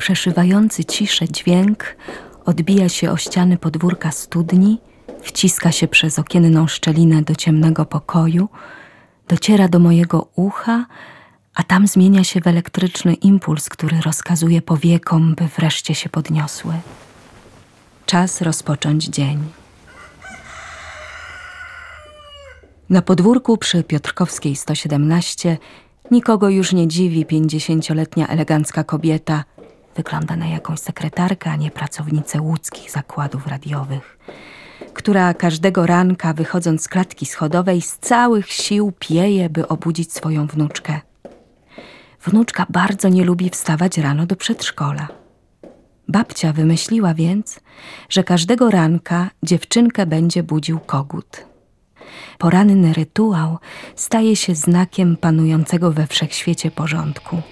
Przeszywający ciszę dźwięk odbija się o ściany podwórka studni, wciska się przez okienną szczelinę do ciemnego pokoju, dociera do mojego ucha, a tam zmienia się w elektryczny impuls, który rozkazuje powiekom, by wreszcie się podniosły. Czas rozpocząć dzień. Na podwórku przy Piotrkowskiej 117 nikogo już nie dziwi pięćdziesięcioletnia elegancka kobieta. Wygląda na jakąś sekretarkę, a nie pracownicę łódzkich zakładów radiowych, która każdego ranka, wychodząc z klatki schodowej, z całych sił pieje, by obudzić swoją wnuczkę. Wnuczka bardzo nie lubi wstawać rano do przedszkola. Babcia wymyśliła więc, że każdego ranka dziewczynkę będzie budził kogut. Poranny rytuał staje się znakiem panującego we wszechświecie porządku.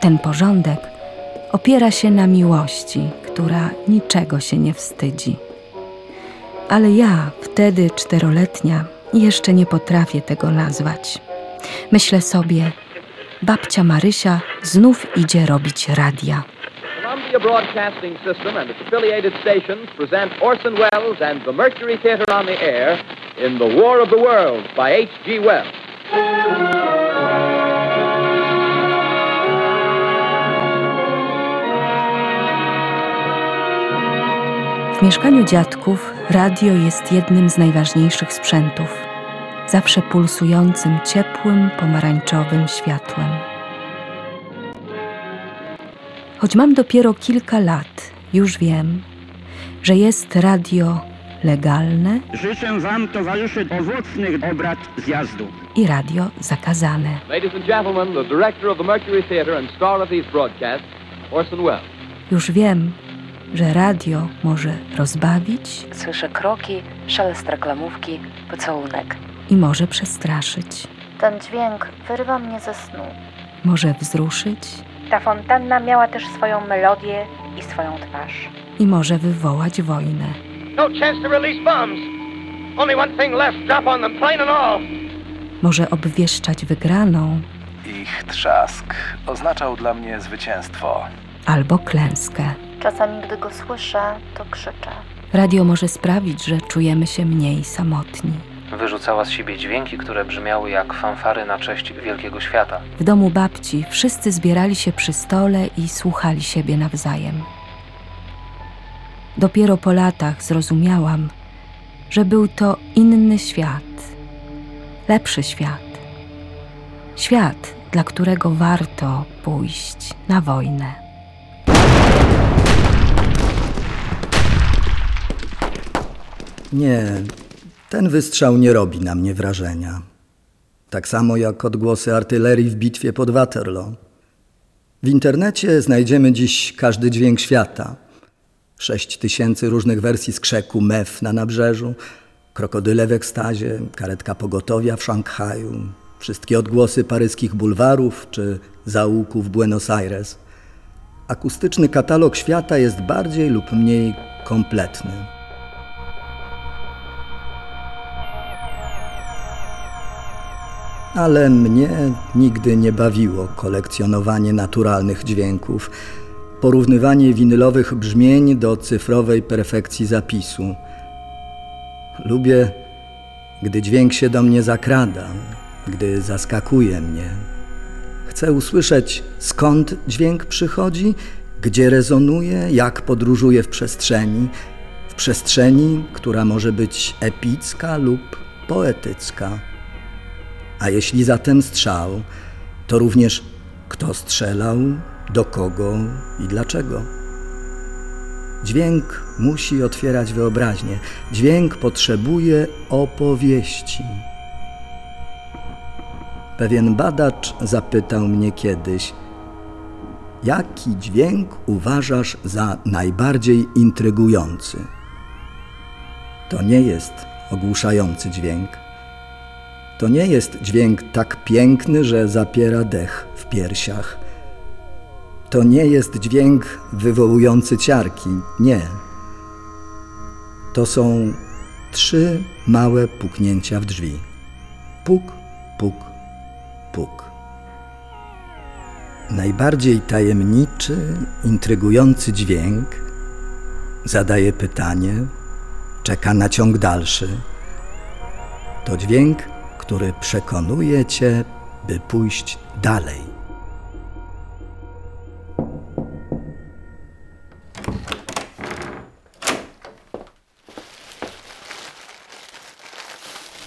Ten porządek opiera się na miłości, która niczego się nie wstydzi. Ale ja, wtedy czteroletnia, jeszcze nie potrafię tego nazwać. Myślę sobie, babcia Marysia znów idzie robić radia. Columbia Broadcasting System and its affiliated stations present Orson Welles and the Mercury Theater on the air in The War of the Worlds by H.G. Wells. Mieszkaniu dziadków radio jest jednym z najważniejszych sprzętów, zawsze pulsującym ciepłym, pomarańczowym światłem. Choć mam dopiero kilka lat, już wiem, że jest radio legalne Życzę Wam, towarzysze, owocnych obrad zjazdu. i radio zakazane. Ladies and gentlemen, the director of the Mercury Theater and star of these broadcasts, Orson Welles. Już wiem, że radio może rozbawić Słyszę kroki, szelest reklamówki, pocałunek. i może przestraszyć, Ten dźwięk wyrywa mnie ze snu. może wzruszyć Ta fontanna miała też swoją melodię i swoją twarz. i może wywołać wojnę. No chance to release bombs. Only one thing left. Drop on them, plane and all. Może obwieszczać wygraną Ich trzask oznaczał dla mnie zwycięstwo. Albo klęskę. Czasami, gdy go słyszę, to krzyczę. Radio może sprawić, że czujemy się mniej samotni. Wyrzucała z siebie dźwięki, które brzmiały jak fanfary na cześć wielkiego świata. W domu babci wszyscy zbierali się przy stole i słuchali siebie nawzajem. Dopiero po latach zrozumiałam, że był to inny świat, lepszy świat. Świat, dla którego warto pójść na wojnę. Nie, ten wystrzał nie robi na mnie wrażenia. Tak samo jak odgłosy artylerii w bitwie pod Waterloo. W internecie znajdziemy dziś każdy dźwięk świata. Sześć tysięcy różnych wersji skrzeku mew na nabrzeżu, krokodyle w ekstazie, karetka pogotowia w Szanghaju, wszystkie odgłosy paryskich bulwarów czy zaułków Buenos Aires. Akustyczny katalog świata jest bardziej lub mniej kompletny. Ale mnie nigdy nie bawiło kolekcjonowanie naturalnych dźwięków, porównywanie winylowych brzmień do cyfrowej perfekcji zapisu. Lubię, gdy dźwięk się do mnie zakrada, gdy zaskakuje mnie. Chcę usłyszeć, skąd dźwięk przychodzi, gdzie rezonuje, jak podróżuje w przestrzeni, w przestrzeni, która może być epicka lub poetycka. A jeśli zatem strzał, to również kto strzelał, do kogo i dlaczego. Dźwięk musi otwierać wyobraźnię. Dźwięk potrzebuje opowieści. Pewien badacz zapytał mnie kiedyś, jaki dźwięk uważasz za najbardziej intrygujący? To nie jest ogłuszający dźwięk. To nie jest dźwięk tak piękny, że zapiera dech w piersiach. To nie jest dźwięk wywołujący ciarki. Nie. To są trzy małe puknięcia w drzwi. Puk, puk, puk. Najbardziej tajemniczy, intrygujący dźwięk zadaje pytanie, czeka na ciąg dalszy. To dźwięk, który przekonuje cię, by pójść dalej.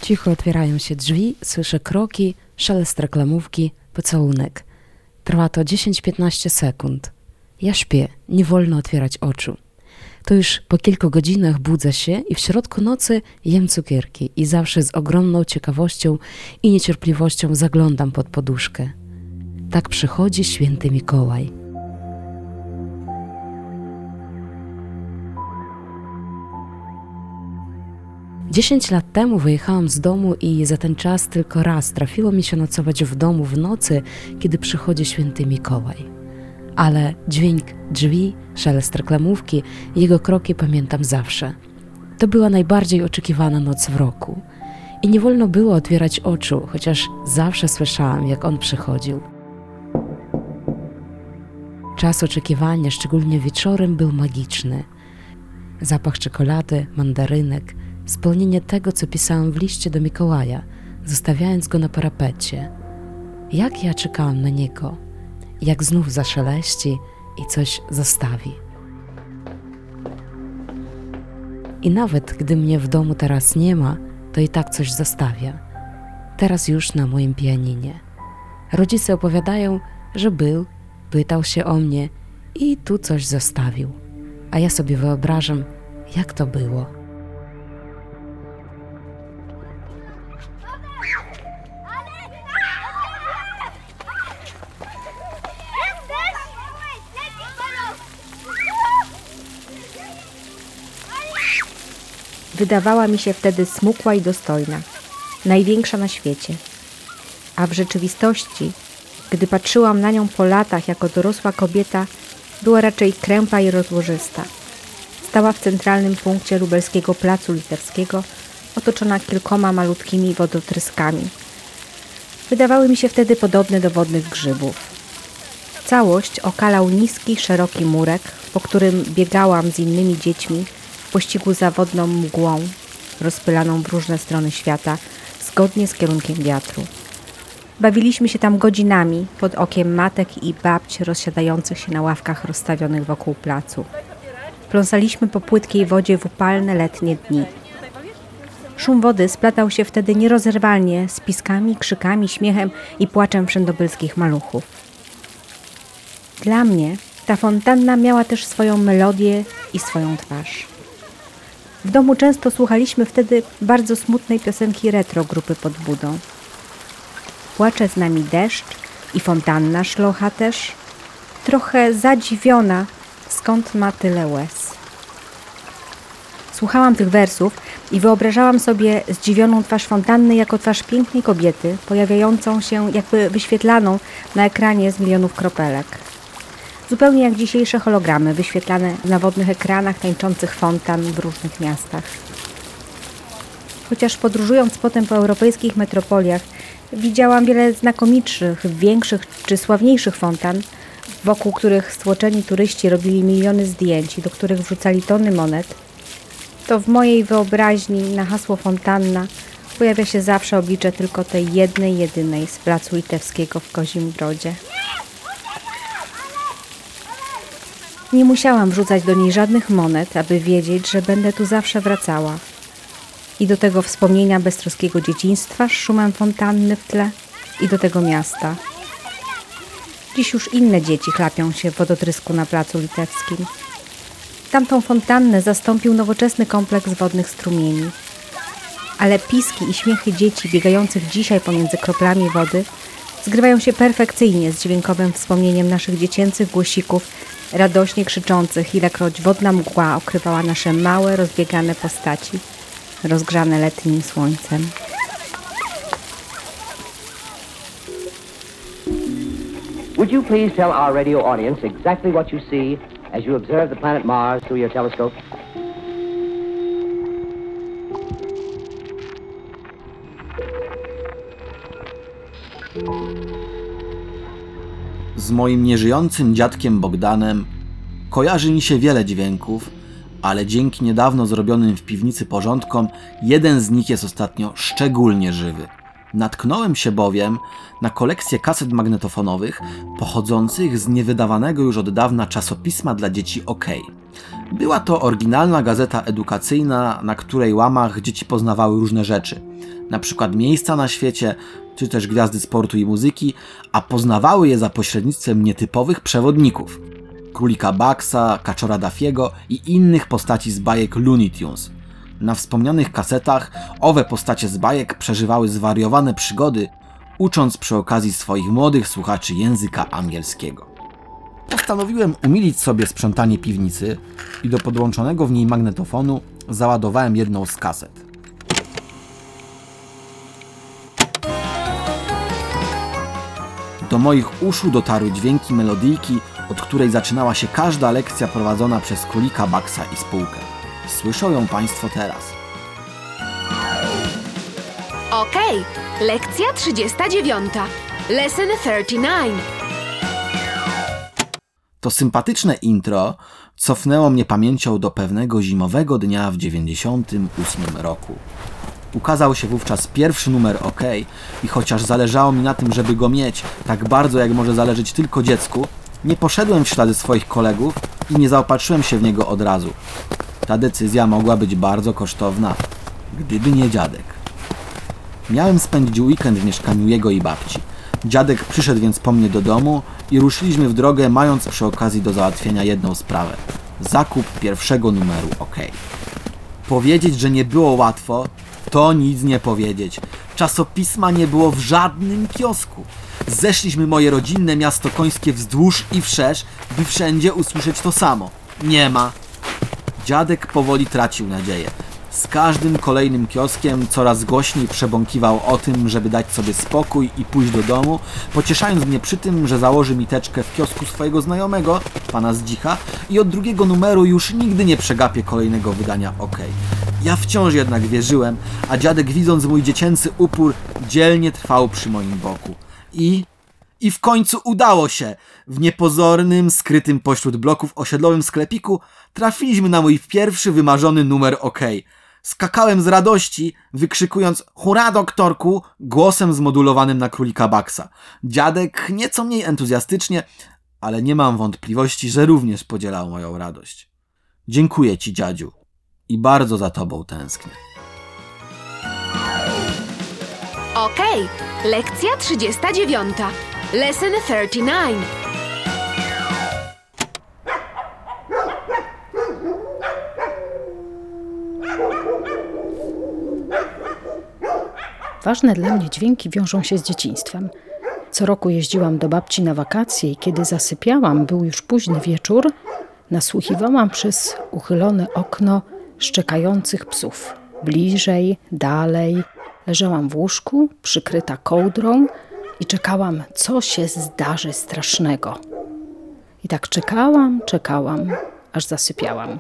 Cicho otwierają się drzwi, słyszę kroki, szelest reklamówki, pocałunek. Trwa to 10-15 sekund. Ja śpię, nie wolno otwierać oczu. To już po kilku godzinach budzę się i w środku nocy jem cukierki i zawsze z ogromną ciekawością i niecierpliwością zaglądam pod poduszkę. Tak przychodzi święty Mikołaj. Dziesięć lat temu wyjechałam z domu i za ten czas tylko raz trafiło mi się nocować w domu w nocy, kiedy przychodzi święty Mikołaj. Ale dźwięk drzwi, szelest reklamówki, jego kroki pamiętam zawsze. To była najbardziej oczekiwana noc w roku. I nie wolno było otwierać oczu, chociaż zawsze słyszałam, jak on przychodził. Czas oczekiwania, szczególnie wieczorem, był magiczny. Zapach czekolady, mandarynek, spełnienie tego, co pisałam w liście do Mikołaja, zostawiając go na parapecie. Jak ja czekałam na niego, jak znów zaszeleści i coś zostawi. I nawet gdy mnie w domu teraz nie ma, to i tak coś zostawia. Teraz już na moim pianinie. Rodzice opowiadają, że był, pytał się o mnie i tu coś zostawił. A ja sobie wyobrażam, jak to było. Wydawała mi się wtedy smukła i dostojna, największa na świecie. A w rzeczywistości, gdy patrzyłam na nią po latach jako dorosła kobieta, była raczej krępa i rozłożysta. Stała w centralnym punkcie lubelskiego placu litewskiego, otoczona kilkoma malutkimi wodotryskami. Wydawały mi się wtedy podobne do wodnych grzybów. Całość okalał niski, szeroki murek, po którym biegałam z innymi dziećmi pościgu za wodną mgłą, rozpylaną w różne strony świata, zgodnie z kierunkiem wiatru. Bawiliśmy się tam godzinami pod okiem matek i babć rozsiadających się na ławkach rozstawionych wokół placu. Pląsaliśmy po płytkiej wodzie w upalne letnie dni. Szum wody splatał się wtedy nierozerwalnie z piskami, krzykami, śmiechem i płaczem wszędobylskich maluchów. Dla mnie ta fontanna miała też swoją melodię i swoją twarz. W domu często słuchaliśmy wtedy bardzo smutnej piosenki retro grupy pod budą. Płacze z nami deszcz i fontanna szlocha też, trochę zadziwiona, skąd ma tyle łez. Słuchałam tych wersów i wyobrażałam sobie zdziwioną twarz fontanny jako twarz pięknej kobiety, pojawiającą się jakby wyświetlaną na ekranie z milionów kropelek. Zupełnie jak dzisiejsze hologramy wyświetlane na wodnych ekranach tańczących fontan w różnych miastach. Chociaż podróżując potem po europejskich metropoliach, widziałam wiele znakomitszych, większych czy sławniejszych fontan, wokół których stłoczeni turyści robili miliony zdjęć i do których wrzucali tony monet, to w mojej wyobraźni na hasło fontanna pojawia się zawsze oblicze tylko tej jednej, jedynej z placu litewskiego w Kozim Brodzie. Nie musiałam wrzucać do niej żadnych monet, aby wiedzieć, że będę tu zawsze wracała. I do tego wspomnienia beztroskiego dzieciństwa z szumem fontanny w tle i do tego miasta. Dziś już inne dzieci chlapią się w wodotrysku na placu litewskim. Tamtą fontannę zastąpił nowoczesny kompleks wodnych strumieni. Ale piski i śmiechy dzieci biegających dzisiaj pomiędzy kroplami wody zgrywają się perfekcyjnie z dźwiękowym wspomnieniem naszych dziecięcych głosików, radośnie krzyczących, ilekroć wodna mgła okrywała nasze małe, rozbiegane postaci, rozgrzane letnim słońcem. Would you please tell our radio audience exactly what you see as you observe the planet Mars through your telescope? Z moim nieżyjącym dziadkiem Bogdanem kojarzy mi się wiele dźwięków, ale dzięki niedawno zrobionym w piwnicy porządkom, jeden z nich jest ostatnio szczególnie żywy. Natknąłem się bowiem na kolekcję kaset magnetofonowych pochodzących z niewydawanego już od dawna czasopisma dla dzieci OK. Była to oryginalna gazeta edukacyjna, na której łamach dzieci poznawały różne rzeczy, na przykład miejsca na świecie, czy też gwiazdy sportu i muzyki, a poznawały je za pośrednictwem nietypowych przewodników. Królika Baxa, Kaczora Dafiego i innych postaci z bajek Looney Tunes. Na wspomnianych kasetach owe postacie z bajek przeżywały zwariowane przygody, ucząc przy okazji swoich młodych słuchaczy języka angielskiego. Postanowiłem umilić sobie sprzątanie piwnicy i do podłączonego w niej magnetofonu załadowałem jedną z kaset. Do moich uszu dotarły dźwięki melodyjki, od której zaczynała się każda lekcja prowadzona przez królika Baxa i spółkę. Słyszą ją Państwo teraz. Okej, lekcja 39. Lesson 39. To sympatyczne intro cofnęło mnie pamięcią do pewnego zimowego dnia w 98 roku. Ukazał się wówczas pierwszy numer OK i chociaż zależało mi na tym, żeby go mieć tak bardzo, jak może zależeć tylko dziecku, nie poszedłem w ślady swoich kolegów i nie zaopatrzyłem się w niego od razu. Ta decyzja mogła być bardzo kosztowna, gdyby nie dziadek. Miałem spędzić weekend w mieszkaniu jego i babci. Dziadek przyszedł więc po mnie do domu i ruszyliśmy w drogę, mając przy okazji do załatwienia jedną sprawę. Zakup pierwszego numeru OK. Powiedzieć, że nie było łatwo, to nic nie powiedzieć. Czasopisma nie było w żadnym kiosku. Zeszliśmy moje rodzinne miasto końskie wzdłuż i wszerz, by wszędzie usłyszeć to samo. Nie ma. Dziadek powoli tracił nadzieję. Z każdym kolejnym kioskiem coraz głośniej przebąkiwał o tym, żeby dać sobie spokój i pójść do domu, pocieszając mnie przy tym, że założy mi teczkę w kiosku swojego znajomego, pana Zdzicha, i od drugiego numeru już nigdy nie przegapię kolejnego wydania OK. Ja wciąż jednak wierzyłem, a dziadek widząc mój dziecięcy upór, dzielnie trwał przy moim boku. I... I w końcu udało się! W niepozornym, skrytym pośród bloków osiedlowym sklepiku trafiliśmy na mój pierwszy wymarzony numer OK. Skakałem z radości, wykrzykując hurra doktorku głosem zmodulowanym na królika Baxa. Dziadek nieco mniej entuzjastycznie, ale nie mam wątpliwości, że również podzielał moją radość. Dziękuję ci, dziadziu, i bardzo za tobą tęsknię. Okej, lekcja 39. Lesson 39. Ważne dla mnie dźwięki wiążą się z dzieciństwem. Co roku jeździłam do babci na wakacje i kiedy zasypiałam, był już późny wieczór, nasłuchiwałam przez uchylone okno szczekających psów. Bliżej, dalej. Leżałam w łóżku, przykryta kołdrą i czekałam, co się zdarzy strasznego. I tak czekałam, czekałam, aż zasypiałam.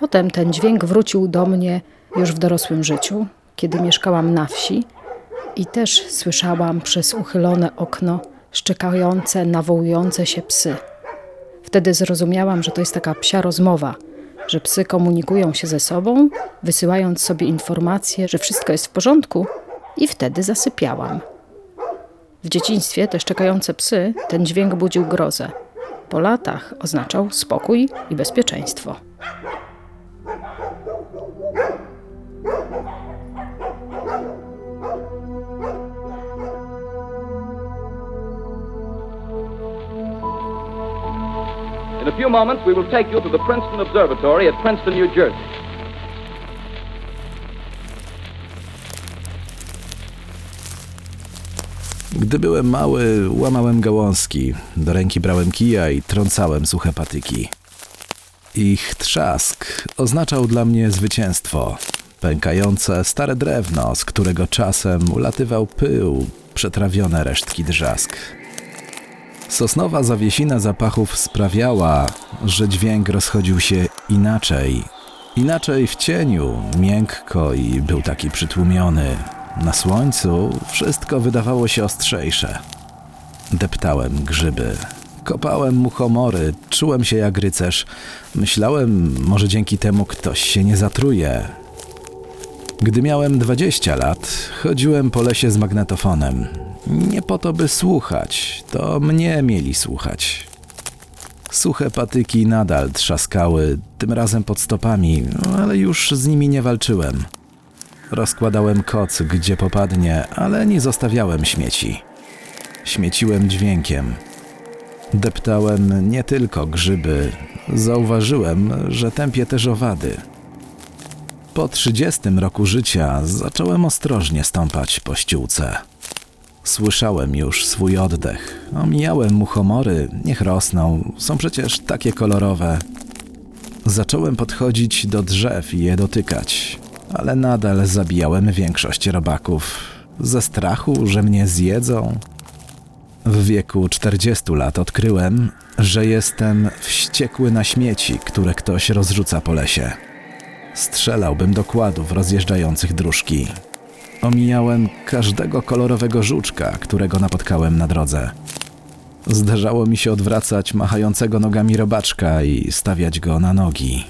Potem ten dźwięk wrócił do mnie już w dorosłym życiu, kiedy mieszkałam na wsi i też słyszałam przez uchylone okno szczekające, nawołujące się psy. Wtedy zrozumiałam, że to jest taka psia rozmowa, że psy komunikują się ze sobą, wysyłając sobie informacje, że wszystko jest w porządku, i wtedy zasypiałam. W dzieciństwie te szczekające psy, ten dźwięk budził grozę. Po latach oznaczał spokój i bezpieczeństwo. In a few moments, we will take you to the Princeton Observatory at Princeton, New Jersey. Gdy byłem mały, łamałem gałązki, do ręki brałem kija i trącałem suche patyki. Ich trzask oznaczał dla mnie zwycięstwo. Pękające stare drewno, z którego czasem ulatywał pył, przetrawione resztki drzask. Sosnowa zawiesina zapachów sprawiała, że dźwięk rozchodził się inaczej. Inaczej w cieniu, miękko i był taki przytłumiony. Na słońcu wszystko wydawało się ostrzejsze. Deptałem grzyby. Kopałem muchomory, czułem się jak rycerz. Myślałem, może dzięki temu ktoś się nie zatruje. Gdy miałem 20 lat, chodziłem po lesie z magnetofonem. Nie po to, by słuchać, to mnie mieli słuchać. Suche patyki nadal trzaskały, tym razem pod stopami, ale już z nimi nie walczyłem. Rozkładałem koc, gdzie popadnie, ale nie zostawiałem śmieci. Śmieciłem dźwiękiem. Deptałem nie tylko grzyby, zauważyłem, że tępię też owady. Po trzydziestym roku życia zacząłem ostrożnie stąpać po ściółce. Słyszałem już swój oddech. Omijałem muchomory, niech rosną, są przecież takie kolorowe. Zacząłem podchodzić do drzew i je dotykać, ale nadal zabijałem większość robaków. Ze strachu, że mnie zjedzą. W wieku 40 lat odkryłem, że jestem wściekły na śmieci, które ktoś rozrzuca po lesie. Strzelałbym do kładów rozjeżdżających dróżki. Omijałem każdego kolorowego żuczka, którego napotkałem na drodze. Zdarzało mi się odwracać machającego nogami robaczka i stawiać go na nogi.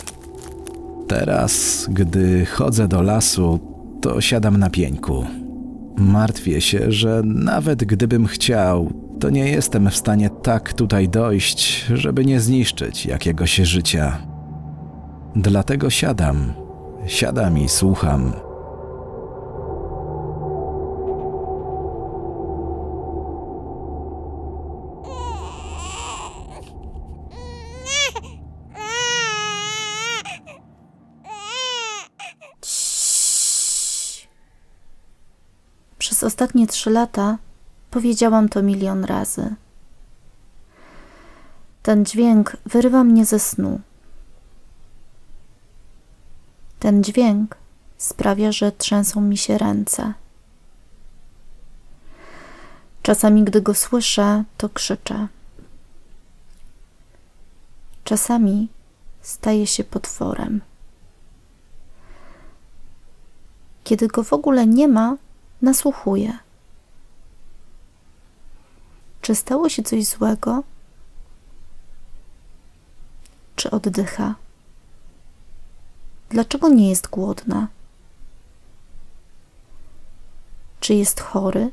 Teraz, gdy chodzę do lasu, to siadam na pieńku. Martwię się, że nawet gdybym chciał, to nie jestem w stanie tak tutaj dojść, żeby nie zniszczyć jakiegoś życia. Dlatego siadam, siadam i słucham. Przez ostatnie trzy lata powiedziałam to milion razy. Ten dźwięk wyrywa mnie ze snu. Ten dźwięk sprawia, że trzęsą mi się ręce. Czasami, gdy go słyszę, to krzyczę. Czasami staję się potworem. Kiedy go w ogóle nie ma, nasłuchuję. Czy stało się coś złego? Czy oddycha? Dlaczego nie jest głodna? Czy jest chory?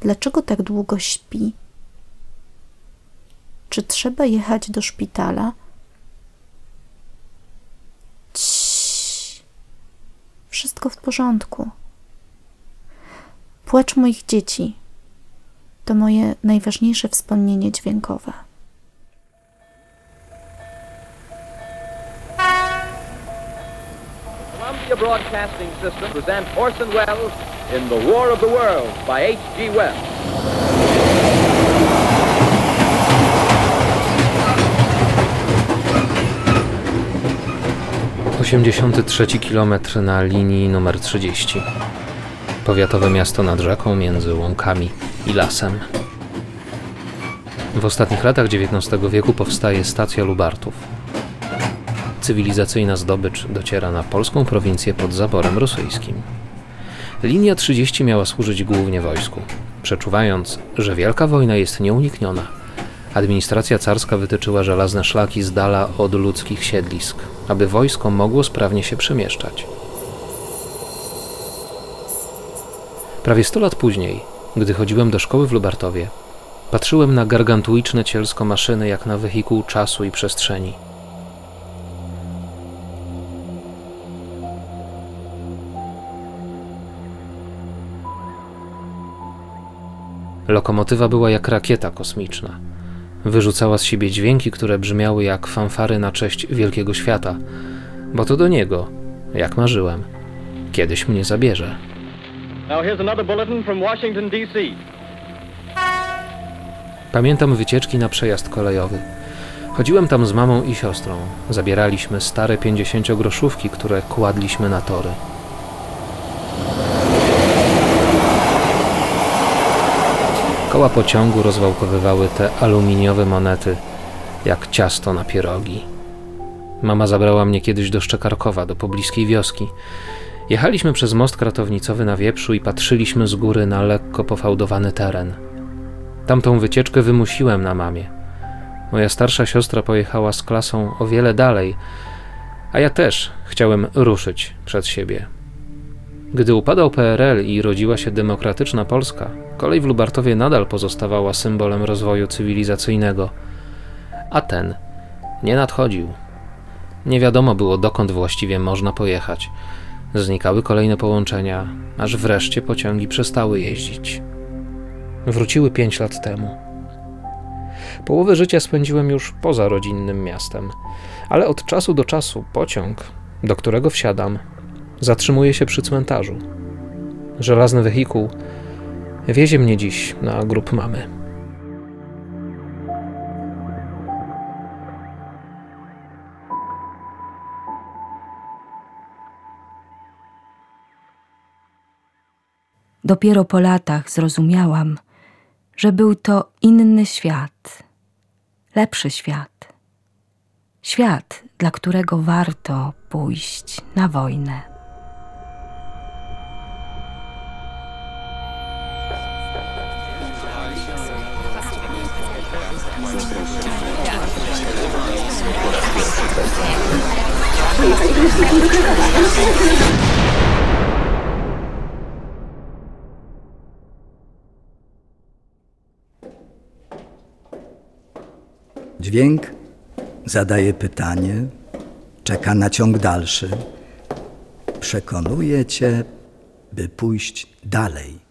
Dlaczego tak długo śpi? Czy trzeba jechać do szpitala? Ciii. Wszystko w porządku. Płacz moich dzieci to moje najważniejsze wspomnienie dźwiękowe. Columbia Broadcasting System presents Orson Welles in The War of the Worlds by H.G. Wells. 83 kilometr na linii numer 30. Powiatowe miasto nad rzeką między łąkami i lasem. W ostatnich latach XIX wieku powstaje stacja Lubartów. Cywilizacyjna zdobycz dociera na polską prowincję pod zaborem rosyjskim. Linia 30 miała służyć głównie wojsku. Przeczuwając, że wielka wojna jest nieunikniona, administracja carska wytyczyła żelazne szlaki z dala od ludzkich siedlisk, aby wojsko mogło sprawnie się przemieszczać. Prawie 100 lat później, gdy chodziłem do szkoły w Lubartowie, patrzyłem na gargantuiczne cielsko maszyny jak na wehikuł czasu i przestrzeni. Lokomotywa była jak rakieta kosmiczna. Wyrzucała z siebie dźwięki, które brzmiały jak fanfary na cześć wielkiego świata, bo to do niego, jak marzyłem, kiedyś mnie zabierze. Now here's another bulletin from Washington, D.C. Pamiętam wycieczki na przejazd kolejowy. Chodziłem tam z mamą i siostrą. Zabieraliśmy stare pięćdziesięciogroszówki, które kładliśmy na tory. Koła pociągu rozwałkowywały te aluminiowe monety, jak ciasto na pierogi. Mama zabrała mnie kiedyś do Szczekarkowa, do pobliskiej wioski. Jechaliśmy przez most kratownicowy na wieprzu i patrzyliśmy z góry na lekko pofałdowany teren. Tamtą wycieczkę wymusiłem na mamie. Moja starsza siostra pojechała z klasą o wiele dalej, a ja też chciałem ruszyć przed siebie. Gdy upadał PRL i rodziła się demokratyczna Polska, kolej w Lubartowie nadal pozostawała symbolem rozwoju cywilizacyjnego, a ten nie nadchodził. Nie wiadomo było, dokąd właściwie można pojechać. Znikały kolejne połączenia, aż wreszcie pociągi przestały jeździć. Wróciły pięć lat temu. Połowę życia spędziłem już poza rodzinnym miastem, ale od czasu do czasu pociąg, do którego wsiadam, zatrzymuje się przy cmentarzu. Żelazny wehikuł wiezie mnie dziś na grób mamy. Dopiero po latach zrozumiałam, że był to inny świat, lepszy świat. Świat, dla którego warto pójść na wojnę. Dźwięk zadaje pytanie, czeka na ciąg dalszy, przekonuje cię, by pójść dalej.